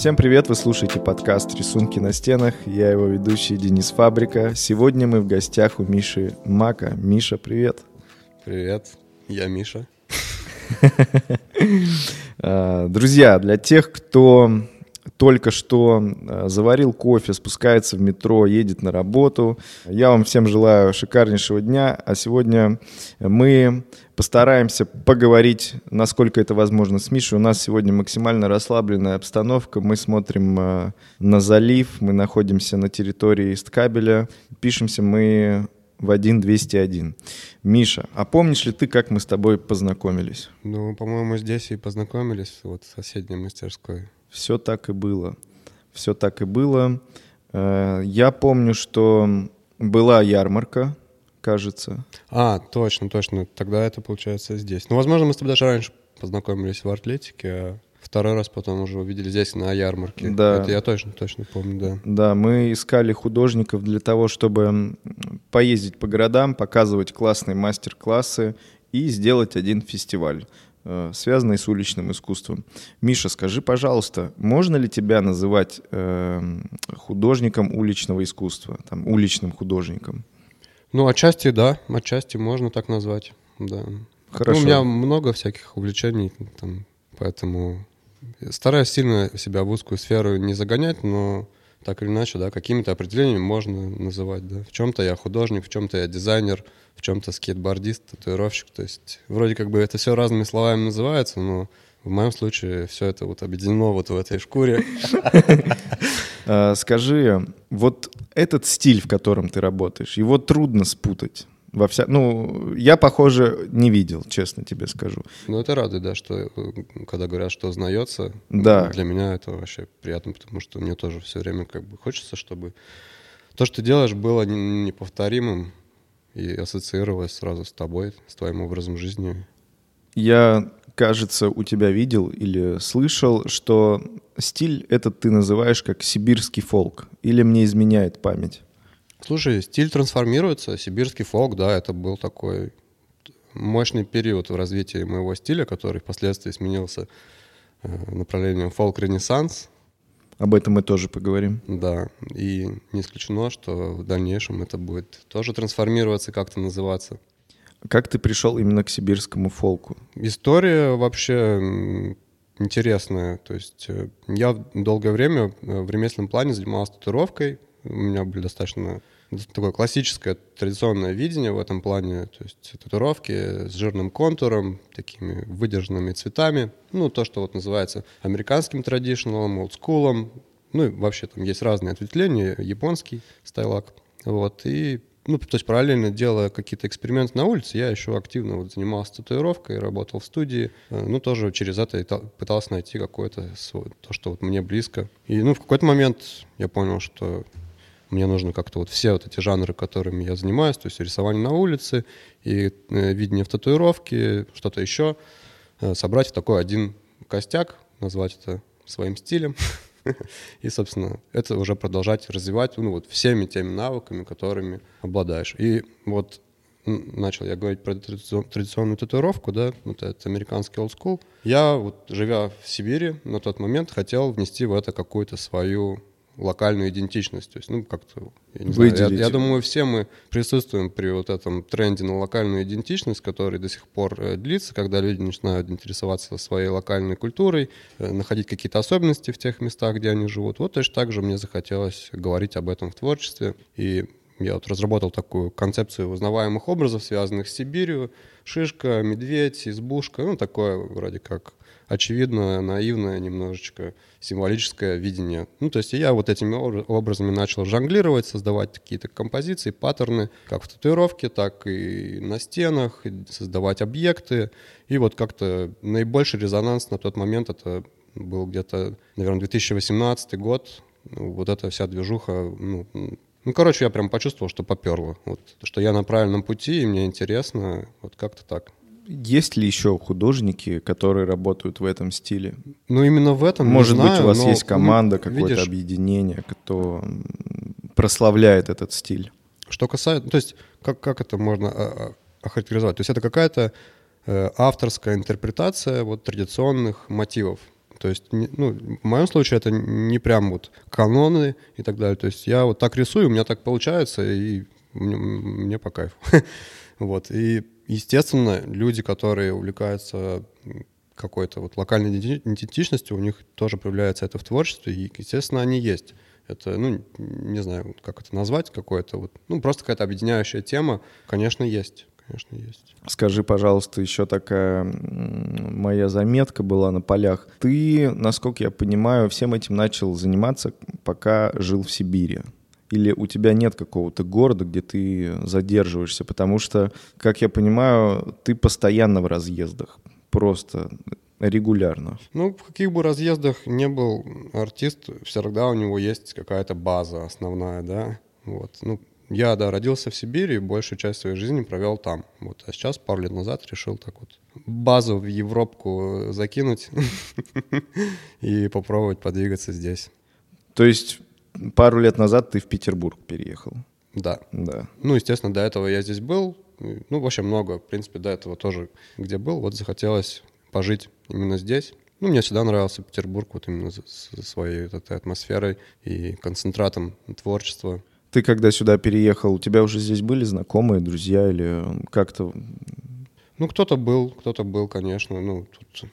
Всем привет, вы слушаете подкаст «Рисунки на стенах». Я его ведущий Денис Фабрика. Сегодня мы в гостях у Миши Мака. Миша, привет. Привет, я Миша. А, друзья, для тех, кто только что а, заварил кофе, спускается в метро, едет на работу. Я вам всем желаю шикарнейшего дня, а сегодня мы постараемся поговорить, насколько это возможно, с Мишей. У нас сегодня максимально расслабленная обстановка. Мы смотрим а, на залив, мы находимся на территории Исткабеля. Пишемся мы в 1201. Миша, а помнишь ли ты, как мы с тобой познакомились? Ну, по-моему, здесь и познакомились, вот в соседней мастерской. Все так и было. Все так и было. Э, я помню, что была ярмарка, кажется. А, точно, точно. Тогда это получается здесь. Ну, возможно, мы с тобой даже раньше познакомились в атлетике, а второй раз потом уже увидели здесь на ярмарке. Да. Это я точно, точно помню, да. Да, мы искали художников для того, чтобы поездить по городам, показывать классные мастер-классы и сделать один фестиваль. Э, связанный с уличным искусством. Миша, скажи, пожалуйста, можно ли тебя называть э, художником уличного искусства, там, уличным художником? Ну, отчасти да, отчасти можно так назвать, да. Хорошо. Ну, у меня много всяких увлечений, там, поэтому стараюсь сильно себя в узкую сферу не загонять, но так или иначе, да, какими-то определениями можно называть, да. В чем-то я художник, в чем-то я дизайнер, в чем-то скейтбордист, татуировщик. То есть вроде как бы это все разными словами называется, но в моем случае все это вот объединено вот в этой шкуре. А, скажи, вот этот стиль, в котором ты работаешь, его трудно спутать? Во вся... Ну, я, похоже, не видел, честно тебе скажу. Ну, это радует, да, что э, когда говорят, что узнается, да. для меня это вообще приятно, потому что мне тоже все время как бы хочется, чтобы то, что ты делаешь, было неповторимым, и ассоциировалась сразу с тобой, с твоим образом жизни. Я, кажется, у тебя видел или слышал, что стиль этот ты называешь как сибирский фолк, или мне изменяет память? Слушай, стиль трансформируется, сибирский фолк, да, это был такой мощный период в развитии моего стиля, который впоследствии сменился э, направлением фолк-ренессанс, об этом мы тоже поговорим. Да, и не исключено, что в дальнейшем это будет тоже трансформироваться, как-то называться. Как ты пришел именно к сибирскому фолку? История вообще интересная. То есть э, я долгое время э, в ремесленном плане занимался татуировкой. У меня были достаточно такое классическое традиционное видение в этом плане, то есть татуировки с жирным контуром, такими выдержанными цветами, ну, то, что вот называется американским традиционалом, олдскулом, ну, и вообще там есть разные ответвления, японский стайлак, вот, и ну, то есть параллельно делая какие-то эксперименты на улице, я еще активно вот занимался татуировкой, работал в студии, э, ну, тоже через это пытался найти какое-то то, что вот мне близко. И, ну, в какой-то момент я понял, что мне нужно как-то вот все вот эти жанры, которыми я занимаюсь, то есть рисование на улице и э, видение в татуировке, что-то еще, э, собрать в такой один костяк, назвать это своим стилем. И, собственно, это уже продолжать развивать ну, вот всеми теми навыками, которыми обладаешь. И вот начал я говорить про традиционную татуировку, да, вот это американский old school. Я вот, живя в Сибири, на тот момент хотел внести в это какую-то свою локальную идентичность. То есть, ну, как-то, я не знаю, я, я думаю, все мы присутствуем при вот этом тренде на локальную идентичность, который до сих пор э, длится, когда люди начинают интересоваться своей локальной культурой, э, находить какие-то особенности в тех местах, где они живут. Вот точно так же мне захотелось говорить об этом в творчестве. И я вот разработал такую концепцию узнаваемых образов, связанных с Сибирью. Шишка, медведь, избушка, ну, такое вроде как очевидное, наивное, немножечко символическое видение. Ну, то есть я вот этими образами начал жонглировать, создавать какие-то композиции, паттерны, как в татуировке, так и на стенах, создавать объекты. И вот как-то наибольший резонанс на тот момент это был где-то, наверное, 2018 год. Вот эта вся движуха, ну, ну, короче, я прям почувствовал, что поперло. Вот, что я на правильном пути, и мне интересно. Вот как-то так. Есть ли еще художники, которые работают в этом стиле? Ну, именно в этом. Может быть, знаю, у вас но, есть команда, какое-то объединение, кто прославляет этот стиль. Что касается, то есть, как, как это можно а, а, охарактеризовать? То есть, это какая-то э, авторская интерпретация вот традиционных мотивов. То есть, ну, в моем случае это не прям вот каноны и так далее. То есть я вот так рисую, у меня так получается, и мне, мне по кайфу. вот. И, естественно, люди, которые увлекаются какой-то вот локальной идентичностью, у них тоже проявляется это в творчестве, и, естественно, они есть. Это, ну, не знаю, как это назвать, какое-то вот, ну, просто какая-то объединяющая тема, конечно, есть конечно, есть. Скажи, пожалуйста, еще такая моя заметка была на полях. Ты, насколько я понимаю, всем этим начал заниматься, пока жил в Сибири. Или у тебя нет какого-то города, где ты задерживаешься? Потому что, как я понимаю, ты постоянно в разъездах. Просто регулярно. Ну, в каких бы разъездах не был артист, всегда у него есть какая-то база основная, да. Вот. Ну, я, да, родился в Сибири, большую часть своей жизни провел там. Вот. А сейчас, пару лет назад, решил так вот базу в Европку закинуть и попробовать подвигаться здесь. То есть пару лет назад ты в Петербург переехал? Да. Да. Ну, естественно, до этого я здесь был. Ну, вообще много. В принципе, до этого тоже где был. Вот захотелось пожить именно здесь. Ну, мне всегда нравился Петербург вот именно со своей вот этой атмосферой и концентратом творчества. Ты когда сюда переехал, у тебя уже здесь были знакомые, друзья или как-то... Ну, кто-то был, кто-то был, конечно. Ну, тут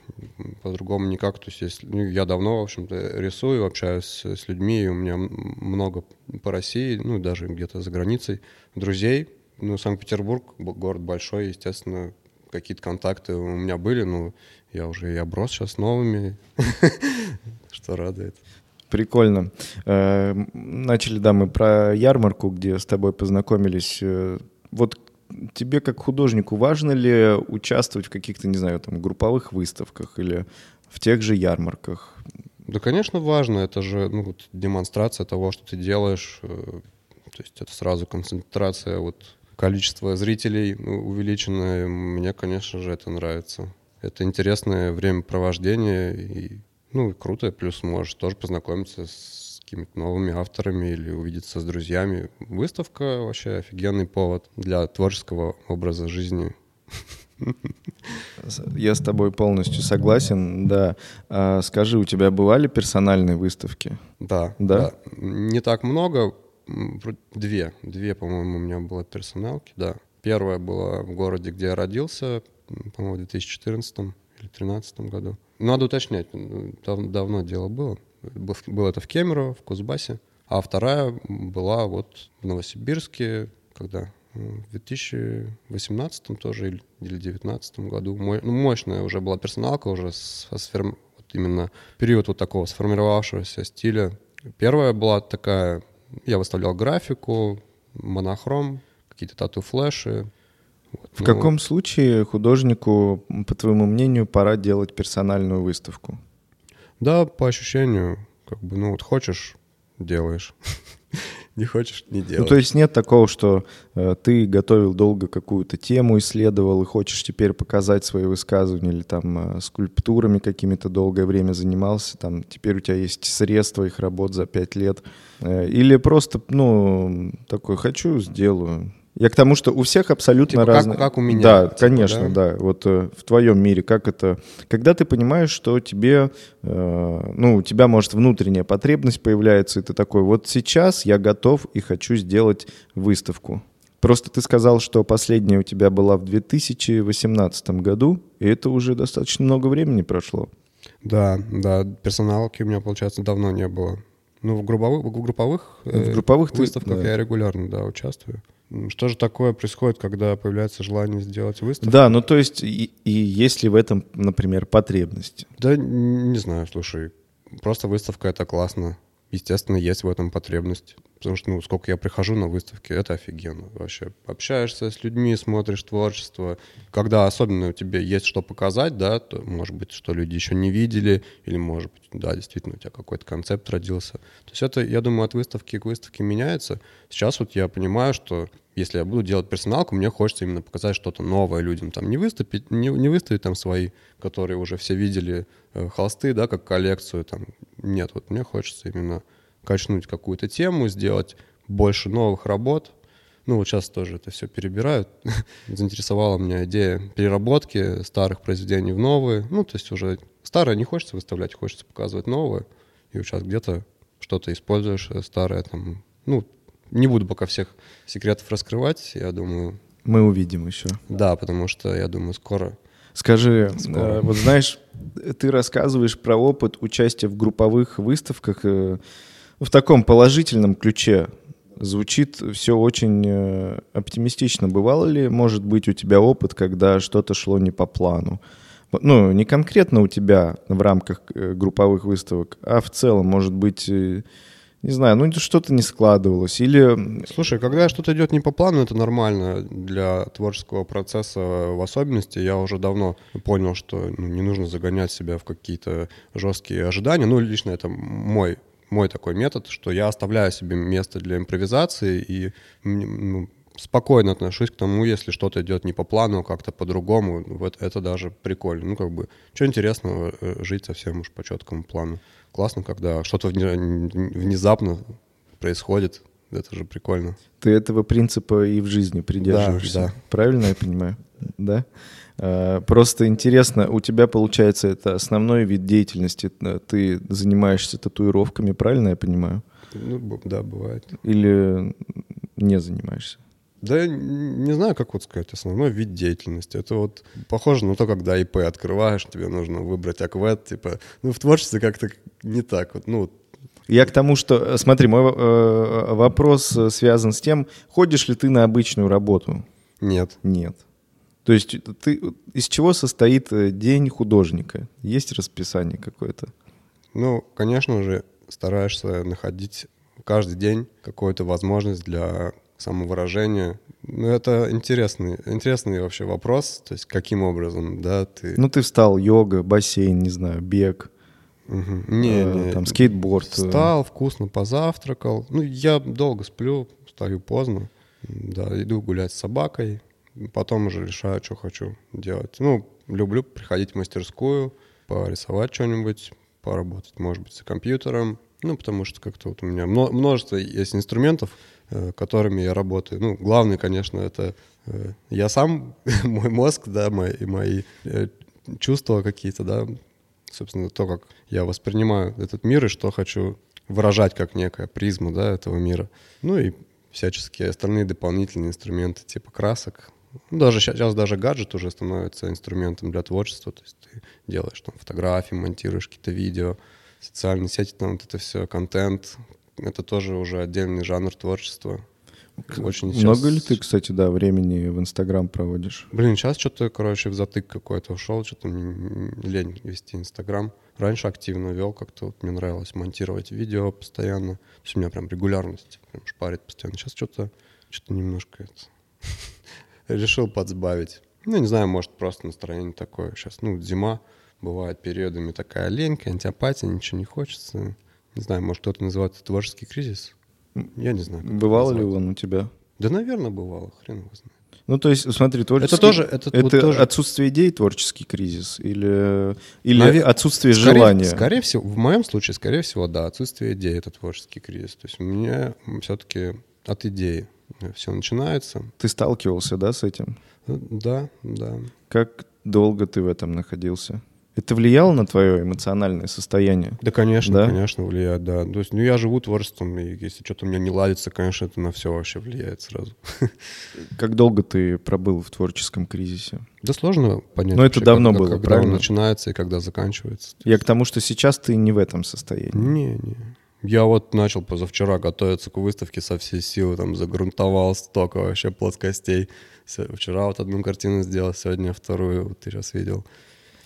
по-другому никак. То есть, если, ну, я давно, в общем-то, рисую, общаюсь с людьми, и у меня много по России, ну, даже где-то за границей друзей. Ну, Санкт-Петербург, город большой, естественно, какие-то контакты у меня были, но я уже и оброс сейчас новыми, что радует. Прикольно. Э, начали, да, мы про ярмарку, где с тобой познакомились. Э, вот тебе как художнику важно ли участвовать в каких-то, не знаю, там, групповых выставках или в тех же ярмарках? Да, конечно, важно. Это же ну, вот, демонстрация того, что ты делаешь. Э, то есть это сразу концентрация, вот количество зрителей ну, увеличенное. Мне, конечно же, это нравится. Это интересное времяпровождение и ну, круто, плюс можешь тоже познакомиться с какими-то новыми авторами или увидеться с друзьями. Выставка вообще офигенный повод для творческого образа жизни. Я с тобой полностью согласен, да. А, скажи, у тебя бывали персональные выставки? Да, да, да. Не так много, две, две, по-моему, у меня было персоналки, да. Первая была в городе, где я родился, по-моему, в 2014 или 2013 году. Надо уточнять, дав давно дело было. Было это в Кемерово, в Кузбассе. А вторая была вот в Новосибирске, когда в 2018 тоже или 2019 году. Ну, мощная уже была персоналка, уже с, с вот именно период вот такого сформировавшегося стиля. Первая была такая, я выставлял графику, монохром, какие-то тату-флеши, в ну, каком случае художнику, по твоему мнению, пора делать персональную выставку? Да, по ощущению, как бы, ну вот хочешь, делаешь. не хочешь, не делаешь. Ну, то есть нет такого, что э, ты готовил долго какую-то тему, исследовал и хочешь теперь показать свои высказывания или там э, скульптурами какими-то долгое время занимался, там теперь у тебя есть средства их работ за пять лет. Э, или просто, ну, такой, хочу, сделаю. Я к тому, что у всех абсолютно типа, разные. Как, как у меня. Да, типа, конечно, да. да. Вот э, в твоем мире, как это. Когда ты понимаешь, что тебе, э, ну, у тебя, может, внутренняя потребность появляется, и ты такой, вот сейчас я готов и хочу сделать выставку. Просто ты сказал, что последняя у тебя была в 2018 году, и это уже достаточно много времени прошло. Да, да, персоналки у меня, получается, давно не было. Ну, в групповых, в групповых, в групповых выставках ты, да. я регулярно, да, участвую. Что же такое происходит, когда появляется желание сделать выставку? Да, ну то есть и, и есть ли в этом, например, потребность? Да не знаю, слушай, просто выставка — это классно. Естественно, есть в этом потребность. Потому что, ну, сколько я прихожу на выставки, это офигенно вообще. Общаешься с людьми, смотришь творчество. Когда особенно у тебя есть что показать, да, то, может быть, что люди еще не видели, или, может быть, да, действительно, у тебя какой-то концепт родился. То есть это, я думаю, от выставки к выставке меняется. Сейчас вот я понимаю, что если я буду делать персоналку, мне хочется именно показать что-то новое людям. Там не выступить, не, не выставить там свои, которые уже все видели, э, холсты, да, как коллекцию. Там. Нет, вот мне хочется именно качнуть какую-то тему, сделать больше новых работ. Ну, вот сейчас тоже это все перебирают. Заинтересовала меня идея переработки старых произведений в новые. Ну, то есть уже старое не хочется выставлять, хочется показывать новое. И вот сейчас где-то что-то используешь э, старое там. Ну, не буду пока всех секретов раскрывать, я думаю. Мы увидим еще. Да, потому что я думаю, скоро. Скажи, э, вот знаешь, ты рассказываешь про опыт участия в групповых выставках э, в таком положительном ключе. Звучит все очень э, оптимистично. Бывало ли, может быть, у тебя опыт, когда что-то шло не по плану? Ну, не конкретно у тебя в рамках э, групповых выставок, а в целом, может быть, э, не знаю, ну что-то не складывалось или... Слушай, когда что-то идет не по плану, это нормально для творческого процесса в особенности. Я уже давно понял, что ну, не нужно загонять себя в какие-то жесткие ожидания. Ну, лично это мой мой такой метод, что я оставляю себе место для импровизации и ну, спокойно отношусь к тому, если что-то идет не по плану, как-то по-другому. Вот это даже прикольно. Ну, как бы, что интересного э, жить совсем уж по четкому плану. Классно, когда что-то внезапно происходит. Это же прикольно. Ты этого принципа и в жизни придерживаешься. Да, да. Правильно я понимаю? Да? Э, просто интересно, у тебя, получается, это основной вид деятельности. Э, ты занимаешься татуировками, правильно я понимаю? Ну, да, бывает. Или не занимаешься? Да, не знаю, как вот сказать, основной вид деятельности. Это вот похоже на то, когда ИП открываешь, тебе нужно выбрать аквет, типа, ну, в творчестве как-то не так вот, ну, я к тому, что, э, смотри, мой э, вопрос связан с тем, ходишь ли ты на обычную работу? Нет. Нет. То есть ты, из чего состоит э, день художника? Есть расписание какое-то? Ну, конечно же, стараешься находить каждый день какую-то возможность для самовыражения. Ну, это интересный, интересный вообще вопрос, то есть каким образом, да, ты... Ну, ты встал, йога, бассейн, не знаю, бег, угу. не, э, не, там, скейтборд. Э. Встал, вкусно позавтракал. Ну, я долго сплю, встаю поздно, да, иду гулять с собакой, потом уже решаю, что хочу делать. Ну, люблю приходить в мастерскую, порисовать что-нибудь, поработать, может быть, с компьютером. Ну, потому что как-то вот у меня множество есть инструментов, э, которыми я работаю. Ну, главный, конечно, это э, я сам, мой мозг, да, мои, мои э, чувства какие-то, да, собственно, то, как я воспринимаю этот мир и что хочу выражать как некая призма, да, этого мира. Ну и всяческие остальные дополнительные инструменты типа красок, даже сейчас, даже гаджет уже становится инструментом для творчества. То есть ты делаешь там фотографии, монтируешь какие-то видео, социальные сети, там вот это все, контент. Это тоже уже отдельный жанр творчества. Очень Много сейчас... ли ты, кстати, да, времени в Инстаграм проводишь? Блин, сейчас что-то, короче, в затык какой-то ушел, что-то лень вести Инстаграм. Раньше активно вел, как-то вот мне нравилось монтировать видео постоянно. То есть у меня прям регулярность прям шпарит постоянно. Сейчас что-то что-то немножко это решил подсбавить. Ну, не знаю, может, просто настроение такое. Сейчас, ну, зима, бывает периодами такая ленька, антиапатия, ничего не хочется. Не знаю, может, кто-то называет это творческий кризис. Я не знаю. Бывало ли он у тебя? Да, наверное, бывало. Хрен его знает. Ну, то есть, смотри, творческий... Это тоже... Это, это вот тоже... отсутствие идей, творческий кризис? Или, или Навер... отсутствие скорее, желания? Скорее всего, в моем случае, скорее всего, да, отсутствие идей — это творческий кризис. То есть у меня все-таки от идеи все начинается. Ты сталкивался, да, с этим? Да, да. Как долго ты в этом находился? Это влияло на твое эмоциональное состояние? Да, конечно, да? конечно, влияет, да. То есть, ну, я живу творчеством, и если что-то у меня не ладится, конечно, это на все вообще влияет сразу. Как долго ты пробыл в творческом кризисе? Да сложно понять. Но это давно когда, было, когда правильно? он начинается и когда заканчивается. Я к тому, что сейчас ты не в этом состоянии. Не, не. Я вот начал позавчера готовиться к выставке со всей силы, там загрунтовал столько вообще плоскостей. Вчера вот одну картину сделал, сегодня вторую, вот ты сейчас видел.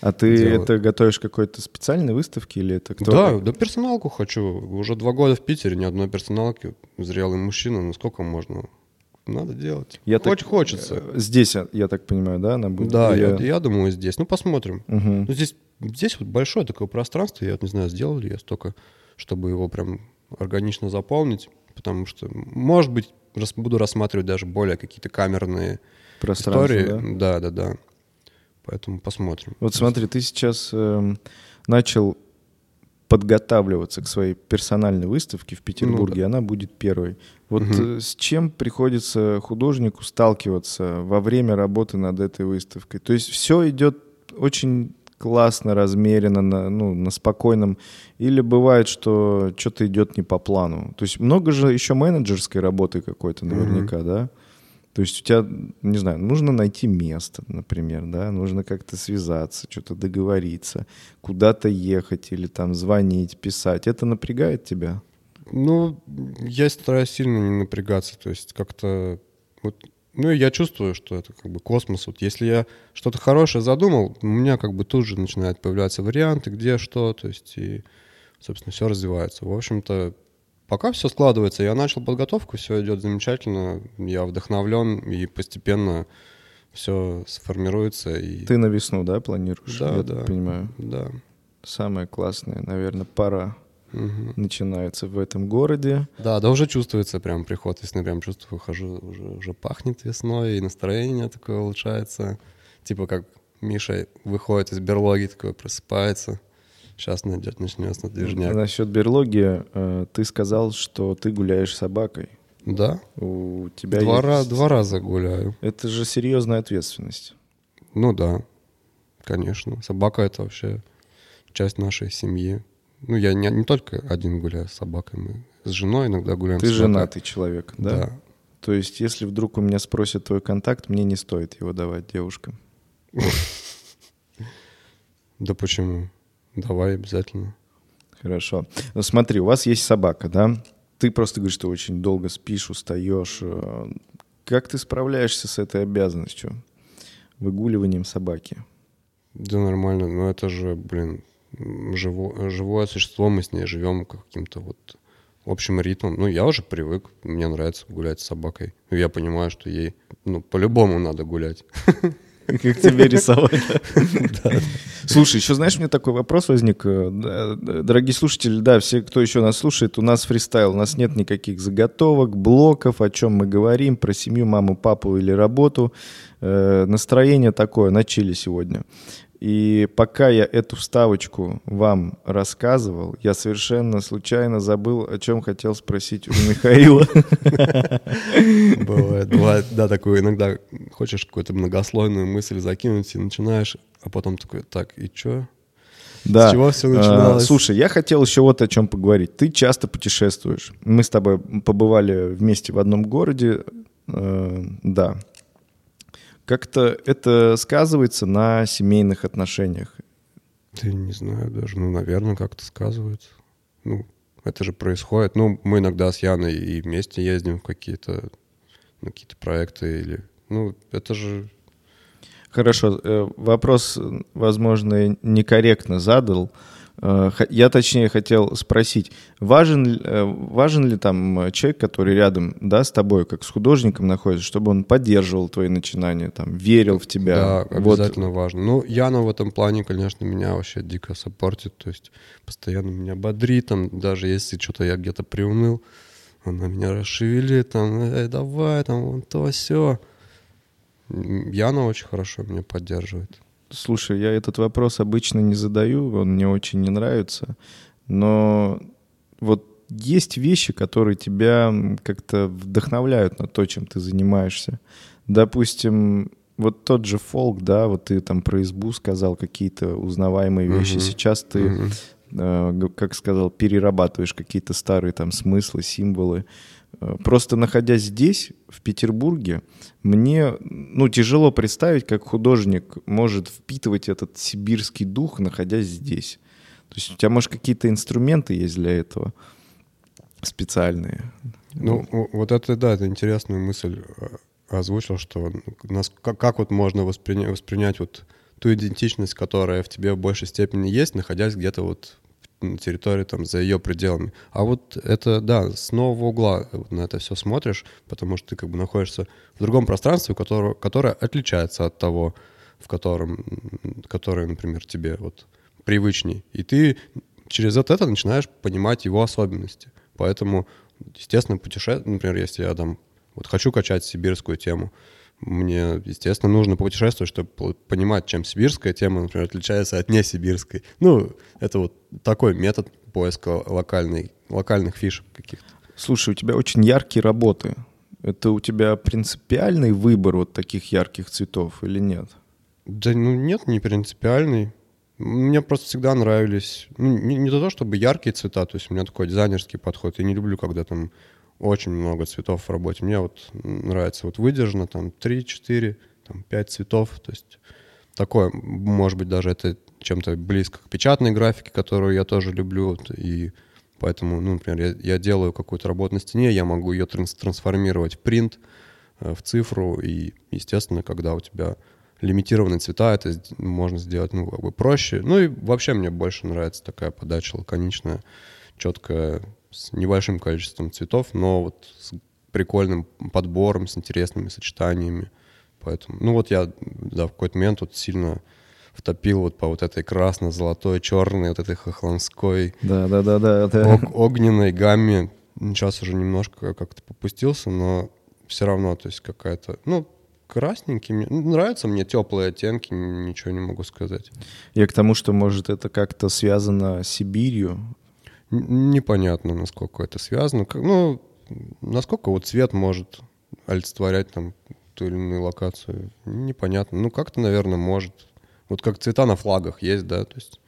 А ты делаю. это готовишь какой-то специальной выставке или это кто? Да, да персоналку хочу. Уже два года в Питере, ни одной персоналки. Зрелый мужчина, ну сколько можно? Надо делать. Я Хоть так, хочется. Э, здесь, я так понимаю, да, она будет? Да, я, я думаю, здесь. Ну, посмотрим. Угу. Ну, здесь, здесь вот большое такое пространство, я не знаю, сделал ли я столько чтобы его прям органично заполнить, потому что, может быть, рас, буду рассматривать даже более какие-то камерные истории. Да? да, да, да. Поэтому посмотрим. Вот смотри, ты сейчас э, начал подготавливаться к своей персональной выставке в Петербурге, ну, да. она будет первой. Вот угу. с чем приходится художнику сталкиваться во время работы над этой выставкой? То есть все идет очень классно, размеренно, на, ну, на спокойном. Или бывает, что что-то идет не по плану. То есть много же еще менеджерской работы какой-то наверняка, mm-hmm. да? То есть у тебя, не знаю, нужно найти место, например, да, нужно как-то связаться, что-то договориться, куда-то ехать или там звонить, писать. Это напрягает тебя? Ну, я стараюсь сильно не напрягаться, то есть как-то вот ну, я чувствую, что это как бы космос. Вот если я что-то хорошее задумал, у меня как бы тут же начинают появляться варианты, где что, то есть и, собственно, все развивается. В общем-то, пока все складывается, я начал подготовку, все идет замечательно, я вдохновлен, и постепенно все сформируется. И... Ты на весну, да, планируешь? Да, я да. понимаю. Да. Самое классное, наверное, пора угу. начинается в этом городе. Да, да, уже чувствуется прям приход весны, прям чувствую, хожу, уже, уже пахнет весной, и настроение такое улучшается. Типа как Миша выходит из берлоги, такой просыпается. Сейчас найдет, начнется движняк. Насчет берлоги, э, ты сказал, что ты гуляешь с собакой. Да. У тебя два, есть... раз, два раза гуляю. Это же серьезная ответственность. Ну да, конечно. Собака — это вообще часть нашей семьи. Ну, я не, не только один гуляю с собакой, мы с женой иногда гуляем. Ты женатый человек, да? Да. То есть, если вдруг у меня спросят твой контакт, мне не стоит его давать девушкам. Да почему? Давай обязательно. Хорошо. Ну, смотри, у вас есть собака, да? Ты просто говоришь, что очень долго спишь, устаешь. Э, как ты справляешься с этой обязанностью? Выгуливанием собаки? Да нормально, но это же, блин, живо, живое существо, мы с ней живем каким-то вот общим ритмом. Ну, я уже привык, мне нравится гулять с собакой. Я понимаю, что ей, ну, по-любому надо гулять. Как тебе рисовать. Слушай, еще знаешь, мне такой вопрос возник. Э, дорогие слушатели, да, все, кто еще нас слушает, у нас фристайл, у нас нет никаких заготовок, блоков, о чем мы говорим, про семью, маму, папу или работу. Э, настроение такое, начали сегодня. И пока я эту вставочку вам рассказывал, я совершенно случайно забыл, о чем хотел спросить у Михаила. Бывает, бывает, да, такое иногда хочешь какую-то многослойную мысль закинуть и начинаешь, а потом такой, так, и что? Да. С чего все начиналось? А, слушай, я хотел еще вот о чем поговорить. Ты часто путешествуешь. Мы с тобой побывали вместе в одном городе. Э, да, как-то это сказывается на семейных отношениях? Да не знаю даже. Ну, наверное, как-то сказывается. Ну, это же происходит. Ну, мы иногда с Яной и вместе ездим в какие-то на какие-то проекты или... Ну, это же... Хорошо. Э, вопрос, возможно, некорректно задал. Э, я точнее хотел спросить, важен, э, важен ли там человек, который рядом да, с тобой, как с художником находится, чтобы он поддерживал твои начинания, там, верил в тебя? Да, обязательно вот. важно. Ну, Яна в этом плане, конечно, меня вообще дико саппортит, то есть постоянно меня бодрит, там, даже если что-то я где-то приуныл, она меня расшевелит, там, эй, давай, там, вон то, все. Яна очень хорошо меня поддерживает. Слушай, я этот вопрос обычно не задаю, он мне очень не нравится, но вот есть вещи, которые тебя как-то вдохновляют на то, чем ты занимаешься. Допустим, вот тот же фолк, да, вот ты там про избу сказал какие-то узнаваемые вещи. Uh-huh. Сейчас ты, uh-huh. э, как сказал, перерабатываешь какие-то старые там смыслы, символы. Просто находясь здесь, в Петербурге, мне ну, тяжело представить, как художник может впитывать этот сибирский дух, находясь здесь. То есть у тебя, может, какие-то инструменты есть для этого специальные? Ну, вот это, да, это интересную мысль э, озвучил, что нас, как, как вот можно воспринять, воспринять вот ту идентичность, которая в тебе в большей степени есть, находясь где-то вот на территории, там, за ее пределами. А вот это, да, с нового угла на это все смотришь, потому что ты как бы находишься в другом пространстве, которое, которое отличается от того, в котором, которое, например, тебе вот привычней. И ты через вот это начинаешь понимать его особенности. Поэтому, естественно, путешествие, например, если я там вот хочу качать сибирскую тему, мне, естественно, нужно путешествовать, чтобы понимать, чем сибирская тема, например, отличается от несибирской. Ну, это вот такой метод поиска локальной, локальных фишек каких-то. Слушай, у тебя очень яркие работы. Это у тебя принципиальный выбор вот таких ярких цветов или нет? Да ну нет, не принципиальный. Мне просто всегда нравились, ну, не, не то чтобы яркие цвета, то есть у меня такой дизайнерский подход. Я не люблю, когда там очень много цветов в работе. Мне вот нравится вот выдержано там 3-4, там 5 цветов. То есть такое, может быть, даже это чем-то близко к печатной графике, которую я тоже люблю. И поэтому, ну, например, я, я делаю какую-то работу на стене, я могу ее транс трансформировать в принт, э, в цифру. И, естественно, когда у тебя лимитированные цвета, это можно сделать, ну, как бы проще. Ну и вообще мне больше нравится такая подача лаконичная, четкая, с небольшим количеством цветов, но вот с прикольным подбором, с интересными сочетаниями. Поэтому, ну вот я, да, в какой-то момент вот сильно втопил вот по вот этой красно-золотой, черной, вот этой хохланской, да, да, да, да, да. огненной гамме. Сейчас уже немножко как-то попустился, но все равно, то есть какая-то, ну, красненький. Мне, ну, нравятся мне теплые оттенки, ничего не могу сказать. Я к тому, что, может, это как-то связано с Сибирью, непонятно, насколько это связано. Ну, насколько вот цвет может олицетворять там ту или иную локацию, непонятно. Ну, как-то, наверное, может. Вот как цвета на флагах есть, да, то есть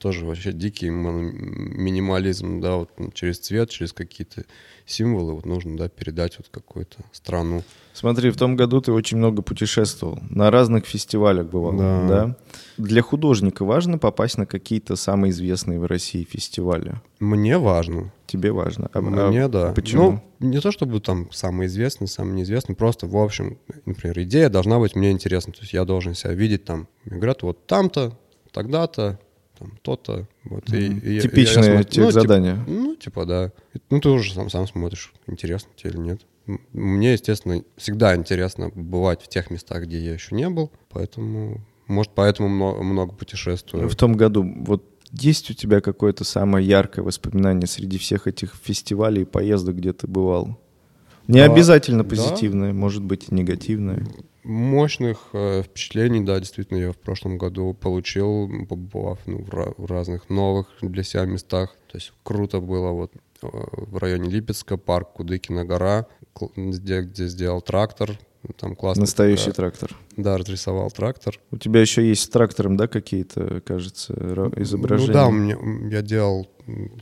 тоже вообще дикий минимализм, да, вот через цвет, через какие-то символы вот нужно, да, передать вот какую-то страну. Смотри, в том году ты очень много путешествовал, на разных фестивалях бывал, да. да? Для художника важно попасть на какие-то самые известные в России фестивали? Мне важно. Тебе важно? А, Мне, а да. Почему? Ну, не то чтобы там самый известный, самый неизвестный, просто, в общем, например, идея должна быть мне интересна, то есть я должен себя видеть там, говорят, вот там-то, тогда-то, там то-то. Вот, mm-hmm. и, и Типичное я, я смотрю, ну, задание. Типа, ну, типа, да. Ну, ты уже сам, сам смотришь, интересно тебе или нет. Мне, естественно, всегда интересно бывать в тех местах, где я еще не был, поэтому, может, поэтому много, много путешествую. В том году, вот есть у тебя какое-то самое яркое воспоминание среди всех этих фестивалей и поездок, где ты бывал? Не да, обязательно позитивное, да. может быть и негативное. Мощных э, впечатлений, да, действительно, я в прошлом году получил, побывав ну, в, в разных новых для себя местах. То есть круто было вот э, в районе Липецка, парк Кудыкина гора, где, где сделал трактор, там классно. Настоящий такая, трактор. Да, разрисовал трактор. У тебя еще есть с трактором, да, какие-то, кажется, изображения? Ну да, у меня, я делал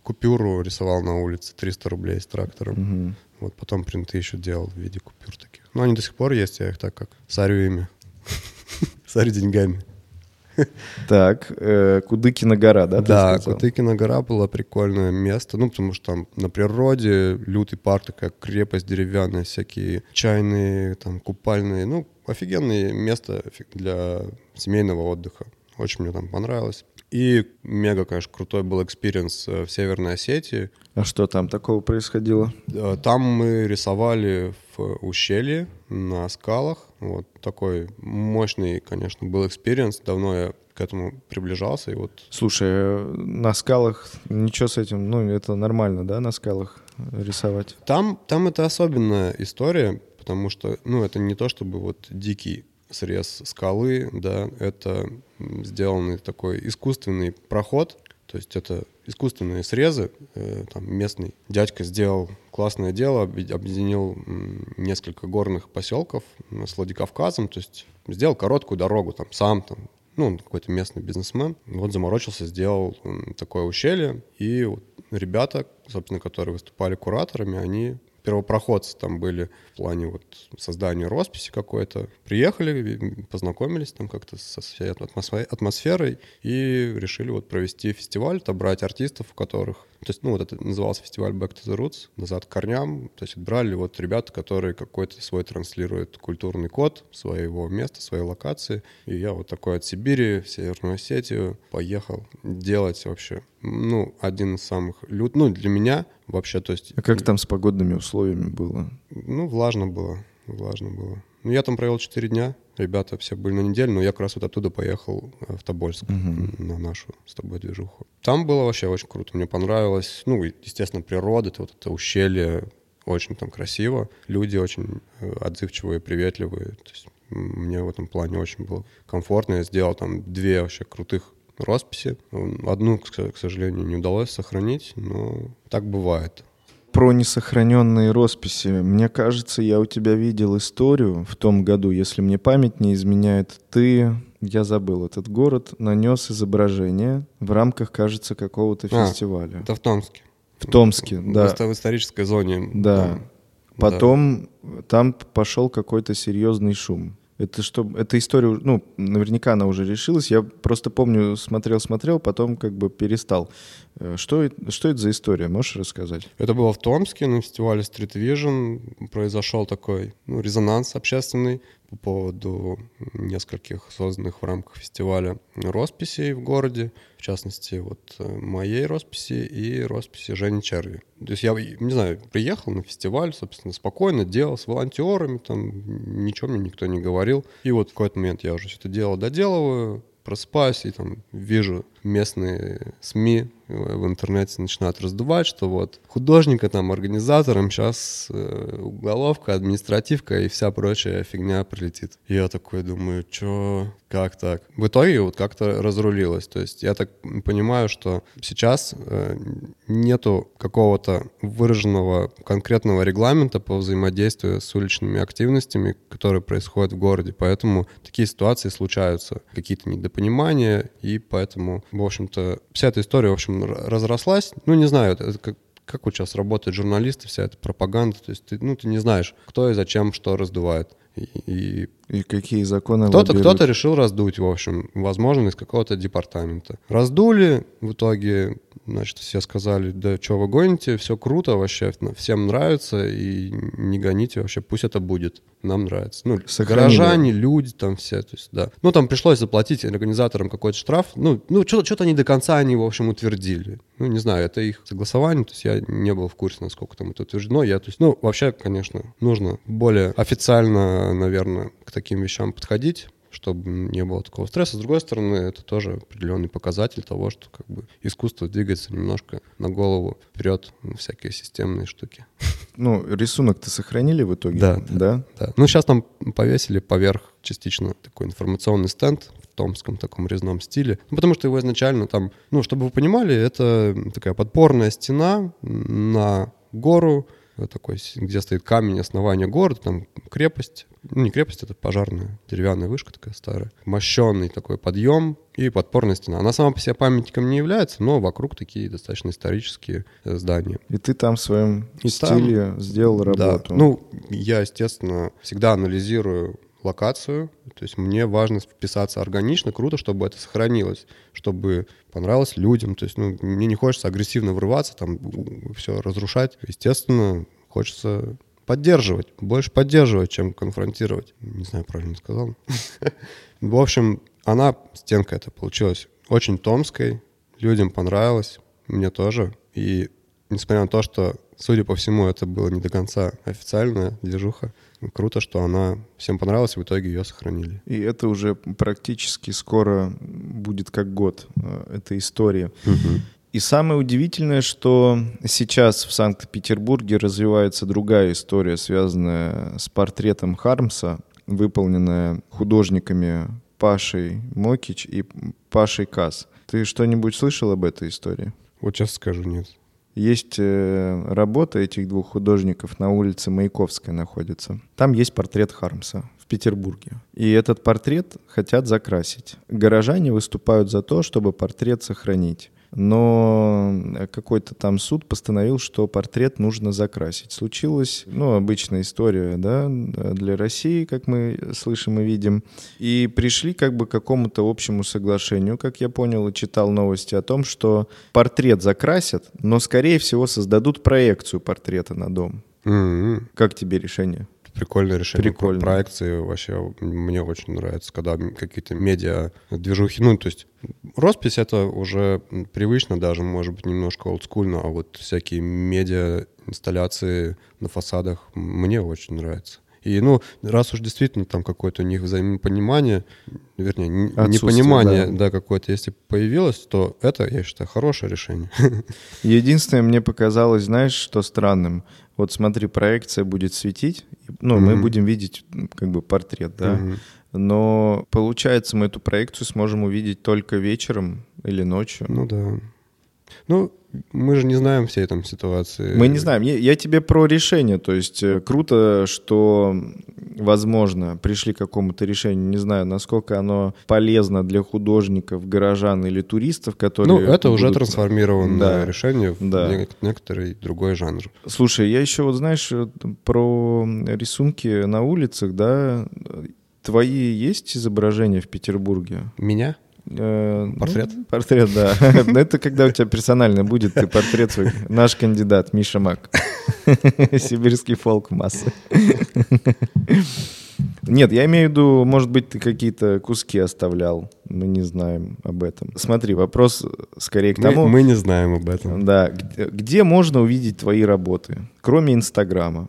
купюру, рисовал на улице 300 рублей с трактором. Угу. Вот потом принты еще делал в виде купюр таких. Но они до сих пор есть, я их так как сарю ими. Сарю деньгами. Так, э, Кудыкина гора, да? Да, Кудыкина гора было прикольное место, ну, потому что там на природе лютый парк, такая крепость деревянная, всякие чайные, там, купальные, ну, офигенное место для семейного отдыха. Очень мне там понравилось. И мега, конечно, крутой был experience э, в Северной Осетии. А что там такого происходило? Там мы рисовали в ущелье на скалах. Вот такой мощный, конечно, был experience. Давно я к этому приближался. И вот... Слушай, э, на скалах ничего с этим, ну, это нормально, да, на скалах рисовать? Там, там это особенная история, потому что, ну, это не то, чтобы вот дикий срез скалы, да, это сделанный такой искусственный проход, то есть это искусственные срезы. Э, там местный дядька сделал классное дело, объединил несколько горных поселков с Владикавказом, то есть сделал короткую дорогу там сам, там, ну, какой-то местный бизнесмен. Вот заморочился, сделал такое ущелье, и вот ребята, собственно, которые выступали кураторами, они первопроходцы там были в плане вот создания росписи какой-то. Приехали, познакомились там как-то со всей атмосферой и решили вот провести фестиваль, отобрать артистов, у которых то есть, ну, вот это назывался фестиваль Back to the Roots, назад к корням. То есть брали вот ребята, которые какой-то свой транслируют культурный код своего места, своей локации. И я вот такой от Сибири в Северную Осетию поехал делать вообще, ну, один из самых лют, ну, для меня вообще, то есть... А как там с погодными условиями было? Ну, влажно было, влажно было. Ну, я там провел 4 дня, ребята все были на неделю, но я как раз вот оттуда поехал э, в Тобольск угу. на нашу с тобой движуху. Там было вообще очень круто, мне понравилось. Ну, естественно, природа, это вот это ущелье, очень там красиво. Люди очень э, отзывчивые, приветливые. То есть мне в этом плане очень было комфортно. Я сделал там две вообще крутых росписи. Одну, к сожалению, не удалось сохранить, но так бывает про несохраненные росписи. Мне кажется, я у тебя видел историю в том году, если мне память не изменяет. Ты, я забыл этот город, нанес изображение в рамках, кажется, какого-то А, фестиваля. Это в Томске. В Томске, да. ист- В исторической зоне. Да. там. Потом там пошел какой-то серьезный шум. Это что? Эта история, ну, наверняка она уже решилась. Я просто помню, смотрел-смотрел, потом как бы перестал. Э, Что, что это за история? Можешь рассказать? Это было в Томске на фестивале Street Vision. Произошел такой ну, резонанс общественный по поводу нескольких созданных в рамках фестиваля росписей в городе. В частности, вот э, моей росписи и росписи Жени Черви. То есть я, не знаю, приехал на фестиваль, собственно, спокойно делал с волонтерами, там ничего мне никто не говорил. И вот в какой-то момент я уже это дело доделываю, просыпаюсь и там вижу местные СМИ в интернете начинают раздувать, что вот художника там, организаторам сейчас уголовка, административка и вся прочая фигня прилетит. Я такой думаю, чё, как так? В итоге вот как-то разрулилось. То есть я так понимаю, что сейчас э, нету какого-то выраженного конкретного регламента по взаимодействию с уличными активностями, которые происходят в городе. Поэтому такие ситуации случаются, какие-то недопонимания, и поэтому, в общем-то, вся эта история, в общем, разрослась. Ну, не знаю, это как, как вот сейчас работают журналисты, вся эта пропаганда. То есть ты, ну, ты не знаешь, кто и зачем что раздувает. И, и И какие законы кто-то, кто-то решил раздуть, в общем, возможно, из какого-то департамента. Раздули, в итоге, значит, все сказали, да что вы гоните, все круто вообще, всем нравится, и не гоните вообще, пусть это будет, нам нравится. Ну, Сохранили. горожане, люди там все, то есть, да. Ну, там пришлось заплатить организаторам какой-то штраф, ну, ну что-то они до конца, они, в общем, утвердили. Ну, не знаю, это их согласование, то есть я не был в курсе, насколько там это утверждено. Я, то есть, ну, вообще, конечно, нужно более официально, наверное, к таким вещам подходить чтобы не было такого стресса. С другой стороны, это тоже определенный показатель того, что как бы искусство двигается немножко на голову вперед всякие системные штуки. Ну, рисунок-то сохранили в итоге? Да, Да? Да. Ну, сейчас там повесили поверх частично такой информационный стенд в томском таком резном стиле. Ну, потому что его изначально там, ну, чтобы вы понимали, это такая подпорная стена на гору, такой, где стоит камень основания города, там крепость, ну не крепость, это пожарная деревянная вышка такая старая, мощенный такой подъем и подпорная стена. Она сама по себе памятником не является, но вокруг такие достаточно исторические э, здания. И ты там в своем И там- стиле сделал Да. работу. Ну, я, естественно, всегда анализирую локацию. То есть мне важно вписаться органично, круто, чтобы это сохранилось, чтобы понравилось людям. То есть, ну, мне не хочется агрессивно врываться, там, все разрушать. Естественно, хочется поддерживать, больше поддерживать, чем конфронтировать. Не знаю, правильно сказал. В общем, она, стенка эта получилась очень томской, людям понравилось, мне тоже. И несмотря на то, что, судя по всему, это было не до конца официальная движуха, круто, что она всем понравилась, и в итоге ее сохранили. И это уже практически скоро будет как год э, этой истории. И самое удивительное, что сейчас в Санкт-Петербурге развивается другая история, связанная с портретом Хармса, выполненная художниками Пашей Мокич и Пашей Кас. Ты что-нибудь слышал об этой истории? Вот сейчас скажу нет. Есть э, работа этих двух художников на улице Маяковская находится. Там есть портрет Хармса в Петербурге. И этот портрет хотят закрасить. Горожане выступают за то, чтобы портрет сохранить. Но какой-то там суд постановил, что портрет нужно закрасить. Случилась, ну, обычная история, да, для России, как мы слышим и видим. И пришли как бы к какому-то общему соглашению, как я понял и читал новости о том, что портрет закрасят, но, скорее всего, создадут проекцию портрета на дом. М-м. Как тебе решение? Прикольное решение. Прикольно. Проекции вообще мне очень нравится, когда какие-то медиа движухи. Ну, то есть роспись это уже привычно даже, может быть, немножко олдскульно, а вот всякие медиа инсталляции на фасадах мне очень нравится. И, ну, раз уж действительно там какое-то у них взаимопонимание, вернее, непонимание, да. да, какое-то, если появилось, то это, я считаю, хорошее решение. Единственное, мне показалось, знаешь, что странным. Вот смотри, проекция будет светить, ну, мы Мгм. будем видеть как бы портрет, да. Мгм. Но получается, мы эту проекцию сможем увидеть только вечером или ночью. Ну да. Ну, мы же не знаем всей там ситуации. Мы не знаем. Я, тебе про решение. То есть э, круто, что, возможно, пришли к какому-то решению. Не знаю, насколько оно полезно для художников, горожан или туристов, которые... Ну, это будут... уже трансформированное Да. решение Да. в нек- некоторый другой жанр. Слушай, я еще вот, знаешь, про рисунки на улицах, да, твои есть изображения в Петербурге? Меня? Э, ну, Портрет? портрет, да. Это когда у тебя персонально будет, ты портрет свой. Наш кандидат, Миша Мак. Сибирский фолк массы. Нет, я имею в виду, может быть, ты какие-то куски оставлял. Мы не знаем об этом. Смотри, вопрос скорее к Мы, тому... мы не знаем об этом. Да, где, где можно увидеть твои работы, кроме Инстаграма?